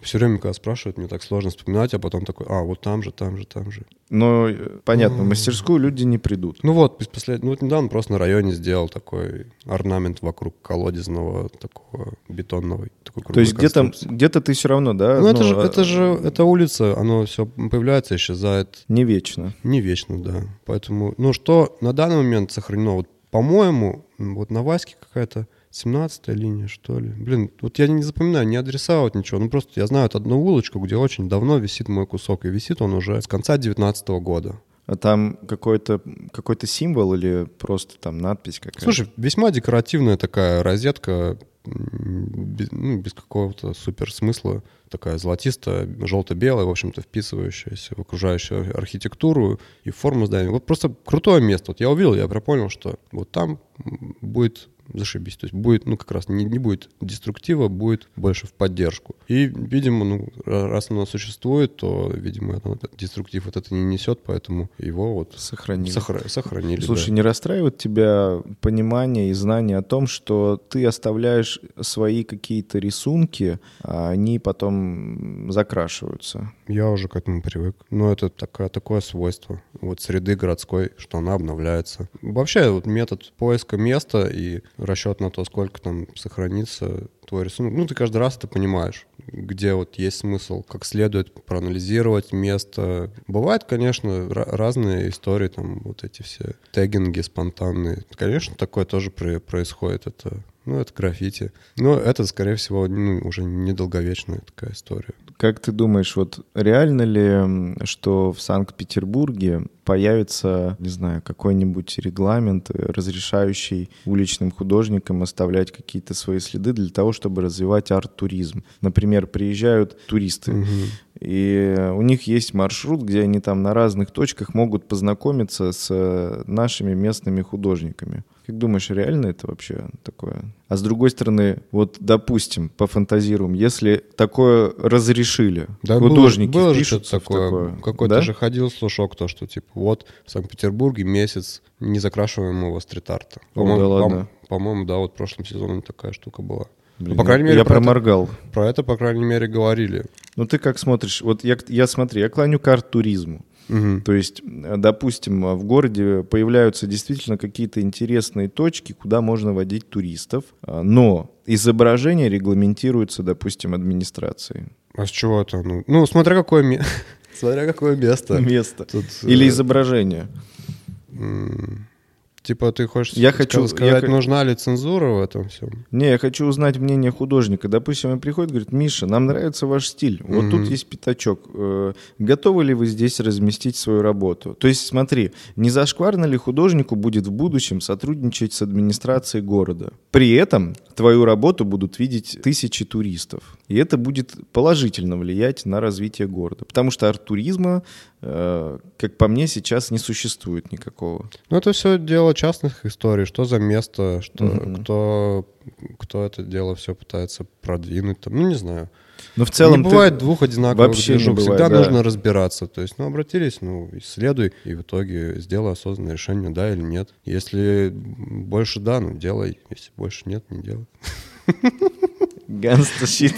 Все время, когда спрашивают, мне так сложно вспоминать, а потом такой, а, вот там же, там же, там же. Но, э, понятно, в мастерскую люди не придут. Ну вот, без послед- ну вот недавно просто на районе сделал такой орнамент вокруг колодезного такого бетонного. Такой То есть где-то конструкции. где ты все равно, да? Ну, это, же, а- это же, это улица, оно все появляется, исчезает. Не вечно. Не вечно, да. Поэтому, ну, что на данный момент сохранено? Вот, по-моему, вот на Ваське какая-то 17 линия, что ли. Блин, вот я не запоминаю ни адреса, вот ничего. Ну, просто я знаю вот одну улочку, где очень давно висит мой кусок. И висит он уже с конца 19 года. А там какой-то какой символ или просто там надпись какая-то? Слушай, весьма декоративная такая розетка, без, ну, без какого-то супер смысла. Такая золотистая, желто-белая, в общем-то, вписывающаяся в окружающую архитектуру и форму здания. Вот просто крутое место. Вот я увидел, я прям понял, что вот там будет зашибись. То есть будет, ну, как раз не, не будет деструктива, будет больше в поддержку. И, видимо, ну, ра- раз оно существует, то, видимо, это- деструктив вот это не несет, поэтому его вот Сохранили. сохра- сохранили. Слушай, да. не расстраивает тебя понимание и знание о том, что ты оставляешь свои какие-то рисунки, а они потом закрашиваются? Я уже к этому привык. Но это такое, такое свойство вот среды городской, что она обновляется. Вообще вот метод поиска места и расчет на то, сколько там сохранится твой рисунок. Ну, ты каждый раз это понимаешь, где вот есть смысл как следует проанализировать место. Бывают, конечно, ра- разные истории, там вот эти все тегинги спонтанные. Конечно, такое тоже происходит. Это ну, это граффити. Но это, скорее всего, ну, уже недолговечная такая история. Как ты думаешь, вот реально ли, что в Санкт-Петербурге появится, не знаю, какой-нибудь регламент, э, разрешающий уличным художникам оставлять какие-то свои следы для того, чтобы развивать арт-туризм? Например, приезжают туристы, и у них есть маршрут, где они там на разных точках могут познакомиться с э, нашими местными художниками. Как думаешь, реально это вообще такое? А с другой стороны, вот, допустим, пофантазируем, если такое разрешили, Да, было- художники было, что-то в такое. такое, Какой-то да? же ходил слушок, то, что типа вот в Санкт-Петербурге месяц незакрашиваемого стрит-арта. По-моему, да ладно. По-моему, да, вот в прошлом сезоне такая штука была. Блин, Ну, по крайней мере, я про это- проморгал. Про это, по крайней мере, говорили. Ну ты как смотришь? Вот я, я смотри, я клоню к арт-туризму. Мгм. То есть, э, допустим, э, в городе появляются действительно какие-то интересные точки, куда можно водить туристов, а, но изображение регламентируется, допустим, администрацией. А с чего это? Ну, ну смотря какое место. Смотря какое место. Место. Тут, Или э, изображение. Типа ты хочешь Я хочу- сказать, я нужна ли цензура в этом всем? Не, я хочу узнать мнение художника. Допустим, он приходит и говорит, Миша, нам нравится ваш стиль. Вот тут есть пятачок. Э, Готовы ли вы здесь разместить свою работу? То есть, смотри, не зашкварно ли художнику будет в будущем сотрудничать с администрацией города? При этом твою работу будут видеть тысячи туристов. И это будет положительно влиять на развитие города. Потому что арт-туризма, э, как по мне, сейчас не существует никакого. Ну, это все дело частных историй. Что за место, что, кто, кто это дело все пытается продвинуть. Там, ну, не знаю. Но в целом не бывает двух одинаковых Вообще не движух. бывает, Всегда да. нужно разбираться. То есть, ну, обратились, ну, исследуй, и в итоге сделай осознанное решение, да или нет. Если больше да, ну, делай. Если больше нет, не делай. Ганста щит.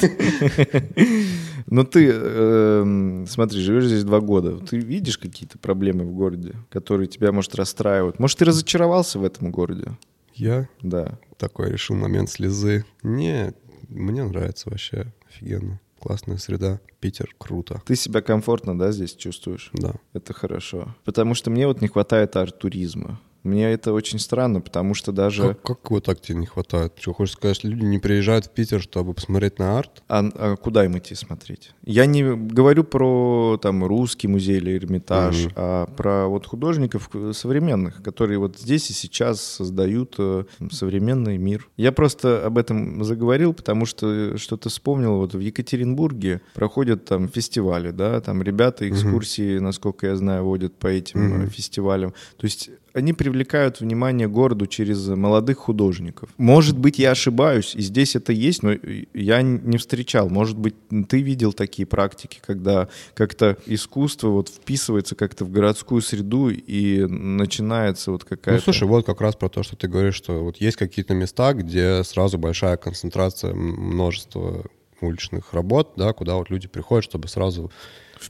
Ну ты, эм, смотри, живешь здесь два года. Ты видишь какие-то проблемы в городе, которые тебя, может, расстраивают? Может, ты разочаровался в этом городе? Я Да. такой решил момент слезы. Не, мне нравится вообще. Офигенно. Классная среда. Питер, круто. Ты себя комфортно, да, здесь чувствуешь? Да. Это хорошо. Потому что мне вот не хватает арт-туризма. Мне это очень странно, потому что даже... Как, как вот так тебе не хватает? Что, хочешь сказать, люди не приезжают в Питер, чтобы посмотреть на арт? А, а куда им идти смотреть? Я не говорю про там русский музей или Эрмитаж, mm-hmm. а про вот художников современных, которые вот здесь и сейчас создают э, современный мир. Я просто об этом заговорил, потому что что-то вспомнил. Вот в Екатеринбурге проходят там фестивали, да, там ребята экскурсии, mm-hmm. насколько я знаю, водят по этим mm-hmm. фестивалям. То есть они привлекают внимание городу через молодых художников. Может быть, я ошибаюсь, и здесь это есть, но я не встречал. Может быть, ты видел такие практики, когда как-то искусство вот вписывается как-то в городскую среду и начинается вот какая-то... Ну, слушай, вот как раз про то, что ты говоришь, что вот есть какие-то места, где сразу большая концентрация множества уличных работ, да, куда вот люди приходят, чтобы сразу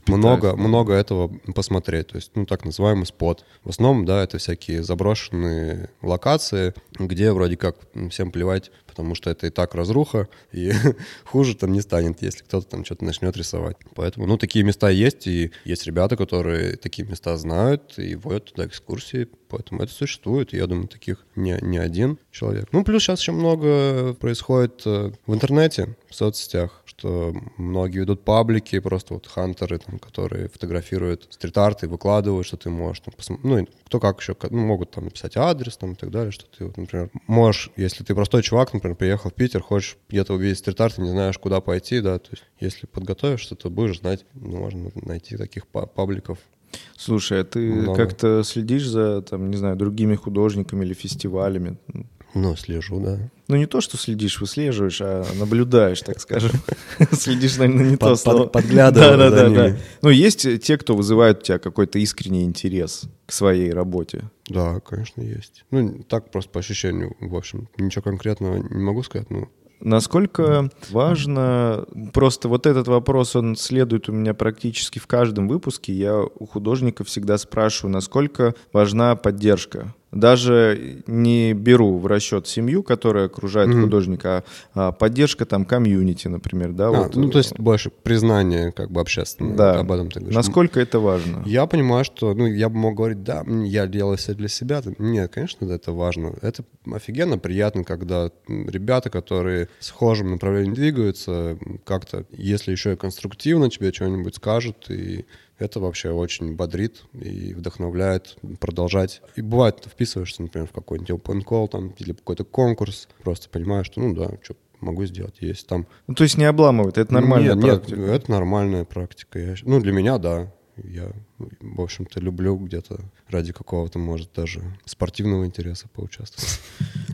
много, много этого посмотреть. То есть, ну, так называемый спот. В основном, да, это всякие заброшенные локации, где вроде как всем плевать, потому что это и так разруха, и хуже там не станет, если кто-то там что-то начнет рисовать. Поэтому, ну, такие места есть, и есть ребята, которые такие места знают и водят туда экскурсии, поэтому это существует. И я думаю, таких не, не один человек. Ну, плюс сейчас еще много происходит э, в интернете, в соцсетях, что многие ведут паблики, просто вот хантеры, там, которые фотографируют стрит-арт и выкладывают, что ты можешь там, посмотреть. Ну, кто как еще, ну, могут там написать адрес там и так далее, что ты, вот, например, можешь, если ты простой чувак, например, приехал в Питер, хочешь где-то увидеть стрит-арт, не знаешь, куда пойти, да, то есть если подготовишься, то будешь знать, ну, можно найти таких пабликов Слушай, а ты много. как-то следишь за, там, не знаю, другими художниками или фестивалями? Ну, слежу, да. Ну, не то, что следишь, выслеживаешь, а наблюдаешь, так скажем. Следишь, наверное, не то слово. Подглядываешь да, да, да, Ну, есть те, кто вызывает у тебя какой-то искренний интерес к своей работе? Да, конечно, есть. Ну, так просто по ощущению, в общем. Ничего конкретного не могу сказать, но Насколько важно, просто вот этот вопрос, он следует у меня практически в каждом выпуске. Я у художников всегда спрашиваю, насколько важна поддержка даже не беру в расчет семью, которая окружает mm-hmm. художника, а поддержка там комьюнити, например, да. А, вот. Ну, то есть больше признание как бы общественное. Да. Об этом ты говоришь. Насколько это важно? Я понимаю, что, ну, я бы мог говорить, да, я делаю все для себя. Нет, конечно, это важно. Это офигенно приятно, когда ребята, которые в схожем направлении двигаются, как-то, если еще и конструктивно тебе что-нибудь скажут и это вообще очень бодрит и вдохновляет продолжать. И бывает, ты вписываешься, например, в какой-нибудь open call там, или какой-то конкурс, просто понимаешь, что, ну да, что могу сделать, есть там. Ну, то есть не обламывает, это нормальная нет, практика? Нет, это нормальная практика. Я, ну, для меня, да. Я, в общем-то, люблю где-то ради какого-то, может, даже спортивного интереса поучаствовать.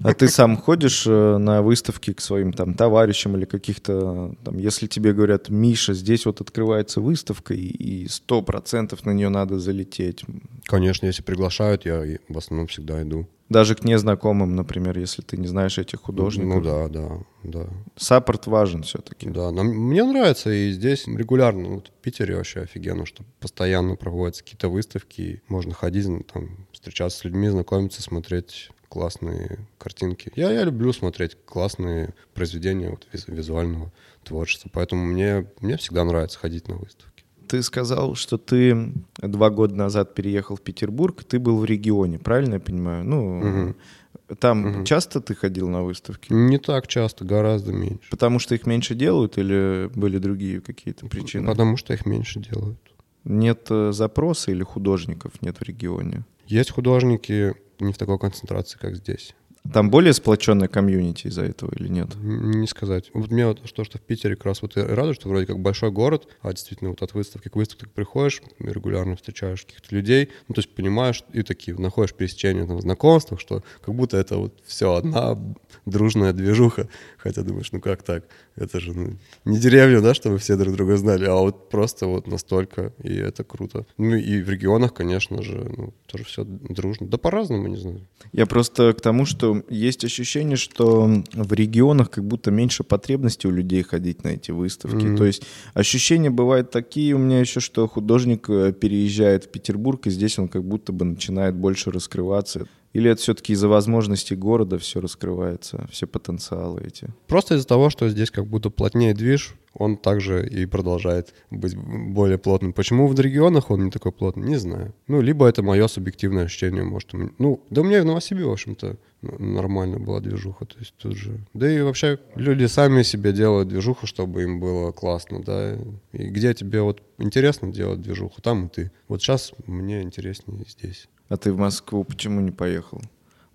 А ты сам ходишь э, на выставки к своим там товарищам или каких-то, там, если тебе говорят, Миша, здесь вот открывается выставка, и сто процентов на нее надо залететь? Конечно, если приглашают, я в основном всегда иду. Даже к незнакомым, например, если ты не знаешь этих художников. Ну да, да, да. Саппорт важен все-таки. Да, но мне нравится, и здесь регулярно, вот в Питере вообще офигенно, что постоянно проводятся какие-то выставки, можно ходить, там, встречаться с людьми, знакомиться, смотреть классные картинки. Я, я люблю смотреть классные произведения вот, визуального творчества, поэтому мне, мне всегда нравится ходить на выставки. Ты сказал, что ты два года назад переехал в Петербург, ты был в регионе, правильно я понимаю? Ну, угу. там угу. часто ты ходил на выставки? Не так часто, гораздо меньше. Потому что их меньше делают или были другие какие-то причины? Потому что их меньше делают. Нет э, запроса или художников нет в регионе? Есть художники не в такой концентрации, как здесь. Там более сплоченная комьюнити из-за этого или нет? Не сказать. Вот мне вот то, что в Питере как раз вот и радует, что вроде как большой город, а действительно вот от выставки к выставке приходишь, регулярно встречаешь каких-то людей, ну то есть понимаешь и такие находишь пересечения там знакомствах, что как будто это вот все одна дружная движуха, хотя думаешь, ну как так? Это же ну, не деревня, да, чтобы все друг друга знали, а вот просто вот настолько, и это круто. Ну и в регионах, конечно же, ну, тоже все дружно. Да по-разному, не знаю. Я просто к тому, что есть ощущение, что в регионах как будто меньше потребности у людей ходить на эти выставки. Mm-hmm. То есть ощущения бывают такие у меня еще, что художник э, переезжает в Петербург, и здесь он как будто бы начинает больше раскрываться. Или это все-таки из-за возможностей города все раскрывается, все потенциалы эти? Просто из-за того, что здесь как будто плотнее движ, он также и продолжает быть более плотным. Почему в регионах он не такой плотный, не знаю. Ну, либо это мое субъективное ощущение, может, ну, да у меня в Новосибе, в общем-то, нормально была движуха, то есть тут же. Да и вообще люди сами себе делают движуху, чтобы им было классно, да. И где тебе вот интересно делать движуху, там и ты. Вот сейчас мне интереснее здесь. А ты в Москву почему не поехал?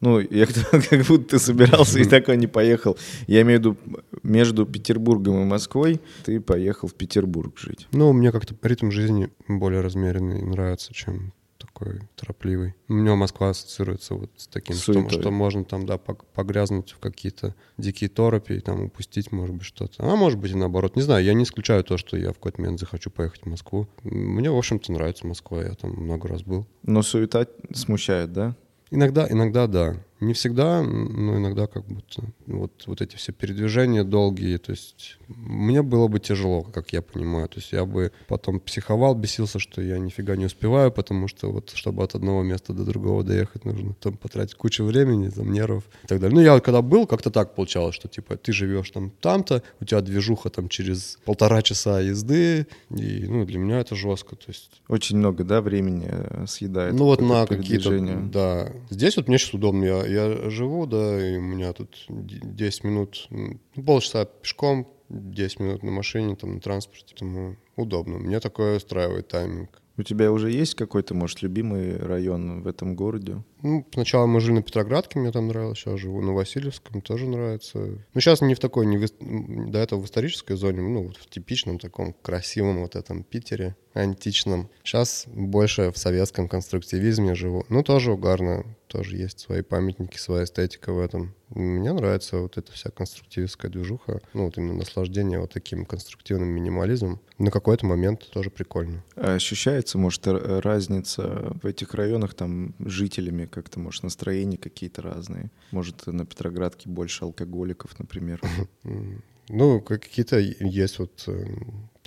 Ну, я как будто ты собирался и такой не поехал. Я имею в виду, между Петербургом и Москвой ты поехал в Петербург жить. Ну, мне как-то ритм жизни более размеренный нравится, чем такой торопливый. У меня Москва ассоциируется вот с таким, что, что можно там, да, погрязнуть в какие-то дикие торопи и там упустить, может быть, что-то. А может быть и наоборот. Не знаю, я не исключаю то, что я в какой-то момент захочу поехать в Москву. Мне, в общем-то, нравится Москва, я там много раз был. Но суета смущает, да? Иногда, иногда да. Не всегда, но иногда как будто вот, вот эти все передвижения долгие, то есть мне было бы тяжело, как я понимаю. То есть я бы потом психовал, бесился, что я нифига не успеваю, потому что вот чтобы от одного места до другого доехать, нужно там потратить кучу времени, там нервов и так далее. Ну я когда был, как-то так получалось, что типа ты живешь там там-то, у тебя движуха там через полтора часа езды, и ну для меня это жестко. То есть... Очень много, да, времени э, съедает. Ну вот на какие-то, да. Здесь вот мне сейчас удобно, я я живу, да, и у меня тут 10 минут, ну, полчаса пешком, 10 минут на машине, там, на транспорте, поэтому удобно. Мне такое устраивает тайминг. У тебя уже есть какой-то, может, любимый район в этом городе? Ну, сначала мы жили на Петроградке, мне там нравилось, сейчас живу на Васильевском, тоже нравится. Ну, сейчас не в такой, не в, до этого в исторической зоне, ну, вот в типичном таком красивом вот этом Питере, античном. Сейчас больше в советском конструктивизме живу. Ну, тоже угарно, тоже есть свои памятники, своя эстетика в этом. Мне нравится вот эта вся конструктивистская движуха, ну, вот именно наслаждение вот таким конструктивным минимализмом. На какой-то момент тоже прикольно. А ощущается, может, разница в этих районах там жителями как-то, может, настроения какие-то разные. Может, на Петроградке больше алкоголиков, например. Ну, какие-то есть вот э,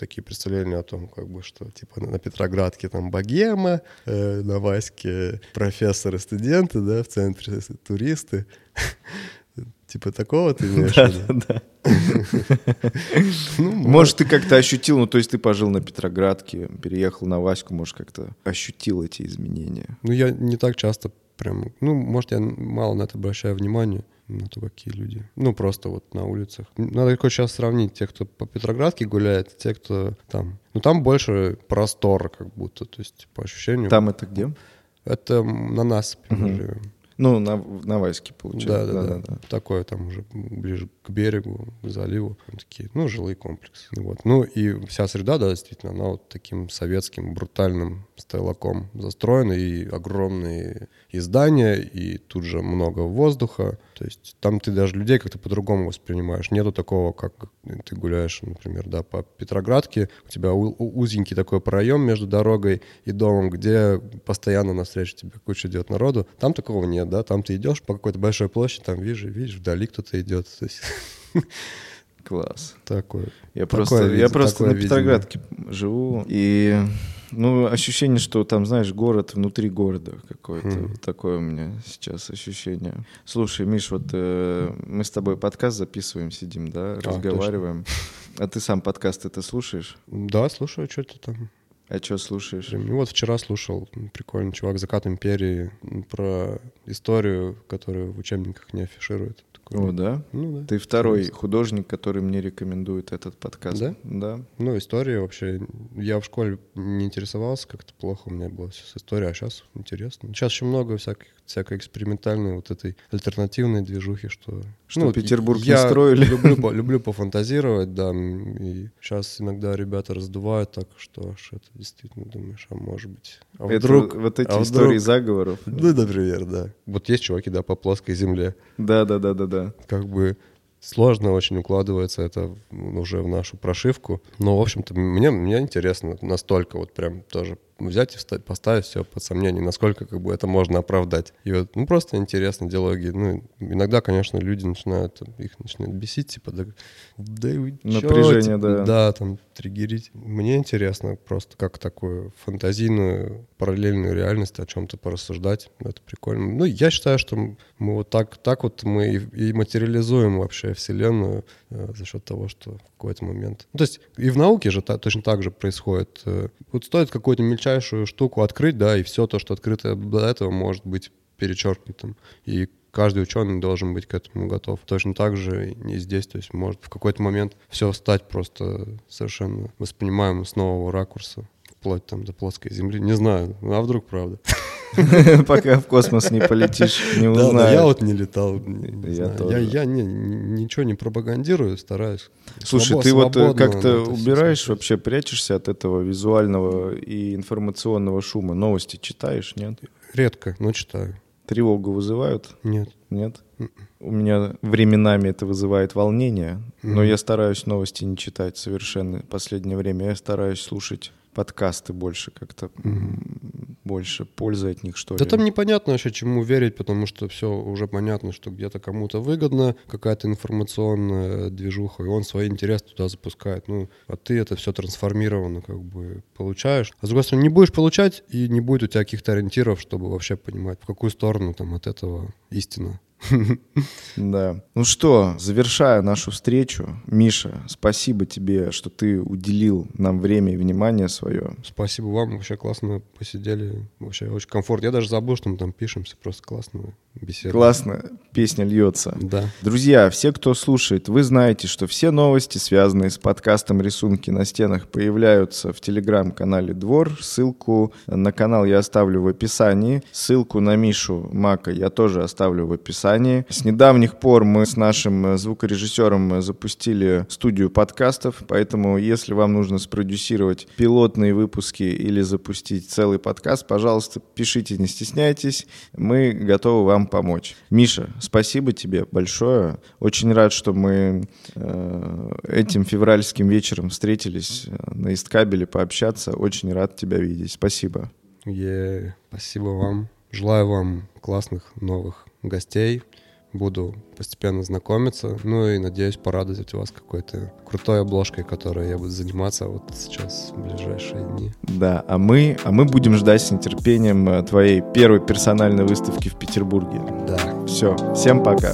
такие представления о том, как бы, что типа на Петроградке там богема, э, на Ваське профессоры, студенты, да, в центре туристы. Типа такого ты имеешь Да, да, да. Ну, может, ты как-то ощутил, ну, то есть ты пожил на Петроградке, переехал на Ваську, может, как-то ощутил эти изменения? Ну, я не так часто прям... Ну, может, я мало на это обращаю внимание, на то, какие люди. Ну, просто вот на улицах. Надо только сейчас сравнить тех, кто по Петроградке гуляет, те, кто там. Ну, там больше простора как будто, то есть по ощущению. Там это где? Это на нас угу. живем. Ну, на, на Ваське, получается. Да, да, да, да. Такое там уже ближе к берегу, к заливу. Такие, ну, жилые комплексы. Вот. Ну, и вся среда, да, действительно, она вот таким советским брутальным стайлаком застроена. И огромные и здания, и тут же много воздуха. То есть там ты даже людей как-то по-другому воспринимаешь. Нету такого, как ты гуляешь, например, да, по Петроградке, у тебя узенький такой проем между дорогой и домом, где постоянно навстречу тебе куча идет народу. Там такого нет, да, там ты идешь по какой-то большой площади, там видишь, видишь, вдали кто-то идет. Класс. Такое. Я просто, я просто на Петроградке живу, и ну, ощущение, что там, знаешь, город внутри города какое-то. Mm. Вот такое у меня сейчас ощущение. Слушай, Миш, вот э, мы с тобой подкаст записываем, сидим, да, а, разговариваем. Точно. А ты сам подкаст это слушаешь? Да, слушаю, что ты там. А что слушаешь? Ну вот вчера слушал, прикольный чувак «Закат империи» про историю, которую в учебниках не афишируют. О, да? Ну да. Ты второй Интересно. художник, который мне рекомендует этот подкаст. Да? Да. Ну, история вообще... Я в школе не интересовался, как-то плохо у меня было все с историей, а сейчас интересно. Сейчас еще много всяких, всякой экспериментальной вот этой альтернативной движухи, что... Что ну, Петербург я не строили. Люблю, люблю пофантазировать, да, и сейчас иногда ребята раздувают так, что аж это действительно думаешь, а может быть... А вдруг... вот эти а истории вдруг... заговоров. Ну, например, да. Вот есть чуваки, да, по плоской земле. Да-да-да-да-да как бы сложно очень укладывается это уже в нашу прошивку. Но, в общем-то, мне, мне интересно настолько вот прям тоже взять и встать, поставить все под сомнение, насколько как бы это можно оправдать. И вот, ну, просто интересно диалоги. Ну, иногда, конечно, люди начинают, их начинают бесить, типа, да, да Напряжение, чё, да. Да, там, триггерить. Мне интересно просто как такую фантазийную, параллельную реальность о чем-то порассуждать. Это прикольно. Ну, я считаю, что мы вот так, так вот мы и, и материализуем вообще Вселенную э, за счет того, что в какой-то момент... Ну, то есть и в науке же та, точно так же происходит. Э, вот стоит какую-то мельчайшую штуку открыть, да, и все то, что открыто до этого, может быть перечеркнутым. И каждый ученый должен быть к этому готов. Точно так же и здесь, то есть может в какой-то момент все стать просто совершенно воспринимаемым с нового ракурса, вплоть там до плоской Земли. Не знаю, а вдруг правда. Пока в космос не полетишь, не узнаешь. Да, я вот не летал. Я, я, не, ничего не пропагандирую, стараюсь. Слушай, ты вот э, как-то убираешь вообще, прячешься от этого визуального и информационного шума? Новости читаешь, нет? Редко, но читаю. Тревогу вызывают? Нет. Нет? М-м. У меня временами это вызывает волнение, но я стараюсь новости не читать совершенно в последнее время. Я стараюсь слушать подкасты больше как-то mm-hmm. больше пользы от них что да ли. там непонятно вообще чему верить потому что все уже понятно что где-то кому-то выгодно какая-то информационная движуха и он свои интересы туда запускает ну а ты это все трансформировано как бы получаешь а с другой стороны не будешь получать и не будет у тебя каких-то ориентиров чтобы вообще понимать в какую сторону там от этого истина Да. Ну что, завершая нашу встречу, Миша, спасибо тебе, что ты уделил нам время и внимание свое. Спасибо вам, вообще классно посидели, вообще очень комфортно. Я даже забыл, что мы там пишемся, просто классно беседуем. Классно, песня льется. Да. Друзья, все, кто слушает, вы знаете, что все новости, связанные с подкастом «Рисунки на стенах», появляются в телеграм-канале «Двор». Ссылку на канал я оставлю в описании. Ссылку на Мишу Мака я тоже оставлю в описании описании. С недавних пор мы с нашим э, звукорежиссером э, запустили студию подкастов, поэтому если вам нужно спродюсировать пилотные выпуски или запустить целый подкаст, пожалуйста, пишите, не стесняйтесь, мы готовы вам помочь. Миша, спасибо тебе большое. Очень рад, что мы э, этим февральским вечером встретились на Исткабеле пообщаться. Очень рад тебя видеть. Спасибо. Yeah, спасибо вам. Желаю вам классных новых гостей. Буду постепенно знакомиться. Ну и надеюсь порадовать вас какой-то крутой обложкой, которой я буду заниматься вот сейчас в ближайшие дни. Да, а мы, а мы будем ждать с нетерпением э, твоей первой персональной выставки в Петербурге. Да. Все, всем пока.